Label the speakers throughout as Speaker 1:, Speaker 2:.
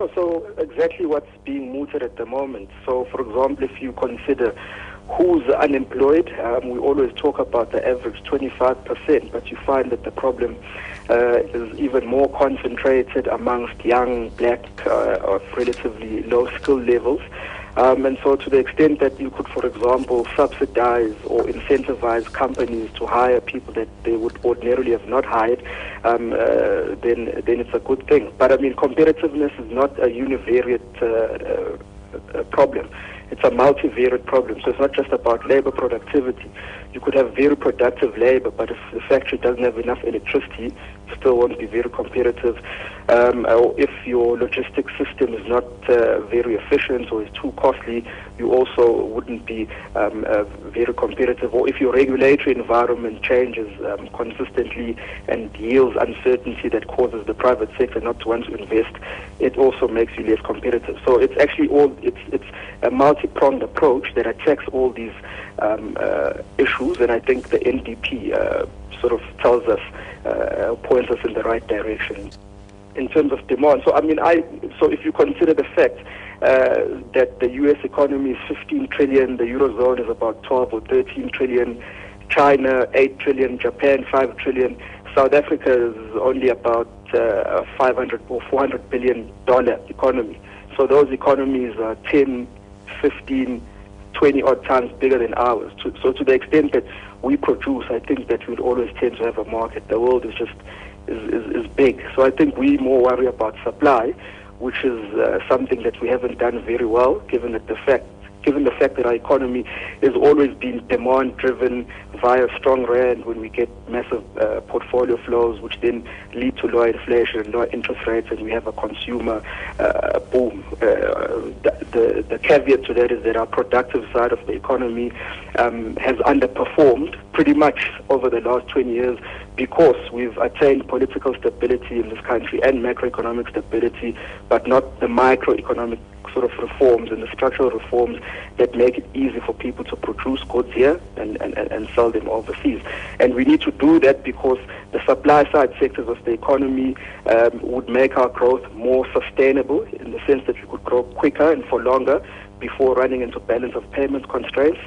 Speaker 1: So exactly what's being mooted at the moment. So for example, if you consider who's unemployed, um, we always talk about the average 25%, but you find that the problem uh, is even more concentrated amongst young black uh, of relatively low skill levels. Um, and so to the extent that you could, for example, subsidize or incentivize companies to hire people that they would ordinarily have not hired, um, uh, then, then it's a good thing. But I mean, competitiveness is not a univariate uh, uh, problem. It's a multivariate problem. So it's not just about labor productivity. You could have very productive labor, but if the factory doesn't have enough electricity, you still won't be very competitive. Um, or if your logistics system is not uh, very efficient or is too costly, you also wouldn't be um, uh, very competitive. Or if your regulatory environment changes um, consistently and yields uncertainty that causes the private sector not to want to invest, it also makes you less competitive. So it's actually all it's it's a multi-pronged approach that attacks all these um, uh, issues, and I think the NDP uh, sort of tells us, uh, points us in the right direction in terms of demand. So I mean, I so if you consider the fact uh, that the U.S. economy is 15 trillion, the eurozone is about 12 or 13 trillion, China 8 trillion, Japan 5 trillion, South Africa is only about uh, 500 or 400 billion dollar economy. So those economies are 10, 15, 20 odd times bigger than ours. So to the extent that we produce, I think that we'd always tend to have a market. The world is just is, is, is big. So I think we more worry about supply, which is uh, something that we haven't done very well, given that the fact given the fact that our economy has always been demand driven via strong rand when we get massive uh, portfolio flows which then lead to lower inflation and lower interest rates and we have a consumer uh, boom. Uh, the, the, the, caveat to that is that our productive side of the economy um, has underperformed pretty much over the last 20 years because we've attained political stability in this country and macroeconomic stability, but not the microeconomic sort of reforms and the structural reforms that make it easy for people to produce goods here and, and, and sell them overseas. And we need to do that because the supply side sectors of the economy um, would make our growth more sustainable in the sense that we could grow quicker and for longer before running into balance of payments constraints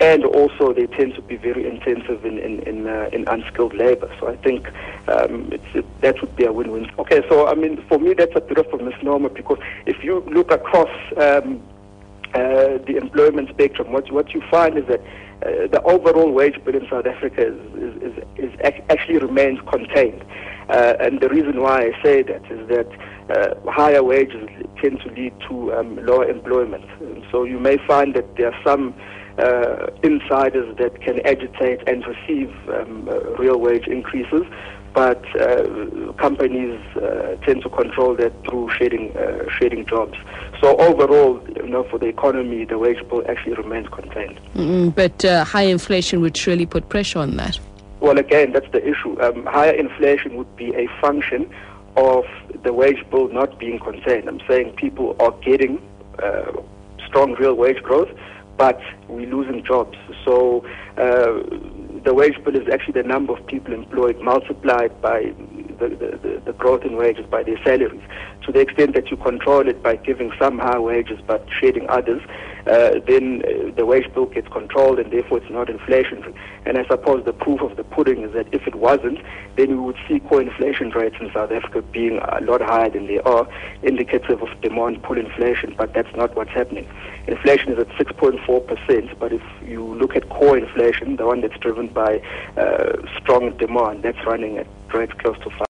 Speaker 1: and also they tend to be very intensive in in in, uh, in unskilled labor. So I think um, it, that would be a win-win. Okay, so I mean for me that's a bit of a misnomer because if you look across um, uh, the employment spectrum, what what you find is that uh, the overall wage bill in South Africa is, is, is, is actually remains contained. Uh, and the reason why I say that is that uh, higher wages tend to lead to um, lower employment. And so you may find that there are some uh, insiders that can agitate and receive um, uh, real wage increases, but uh, companies tend to control that through shading, uh, shading jobs. So overall, know, for the economy, the wage bill actually remains contained.
Speaker 2: Mm-hmm. But uh, high inflation would surely put pressure on that.
Speaker 1: Well, again, that's the issue. Um, higher inflation would be a function of the wage bill not being contained. I'm saying people are getting strong real wage growth, but we're losing jobs. So uh, the wage bill is actually the number of people employed multiplied by the, the, the, growth in wages by their salaries. To the extent that you control it by giving some higher wages but shading others, uh, then uh, the wage bill gets controlled and therefore it's not inflationary. And I suppose the proof of the pudding is that if it wasn't, then we would see core inflation rates in South Africa being a lot higher than they are, indicative of demand pull inflation, but that's not what's happening. Inflation is at 6.4%, but if you look at core inflation, the one that's driven by uh, strong demand, that's running at rates close to 5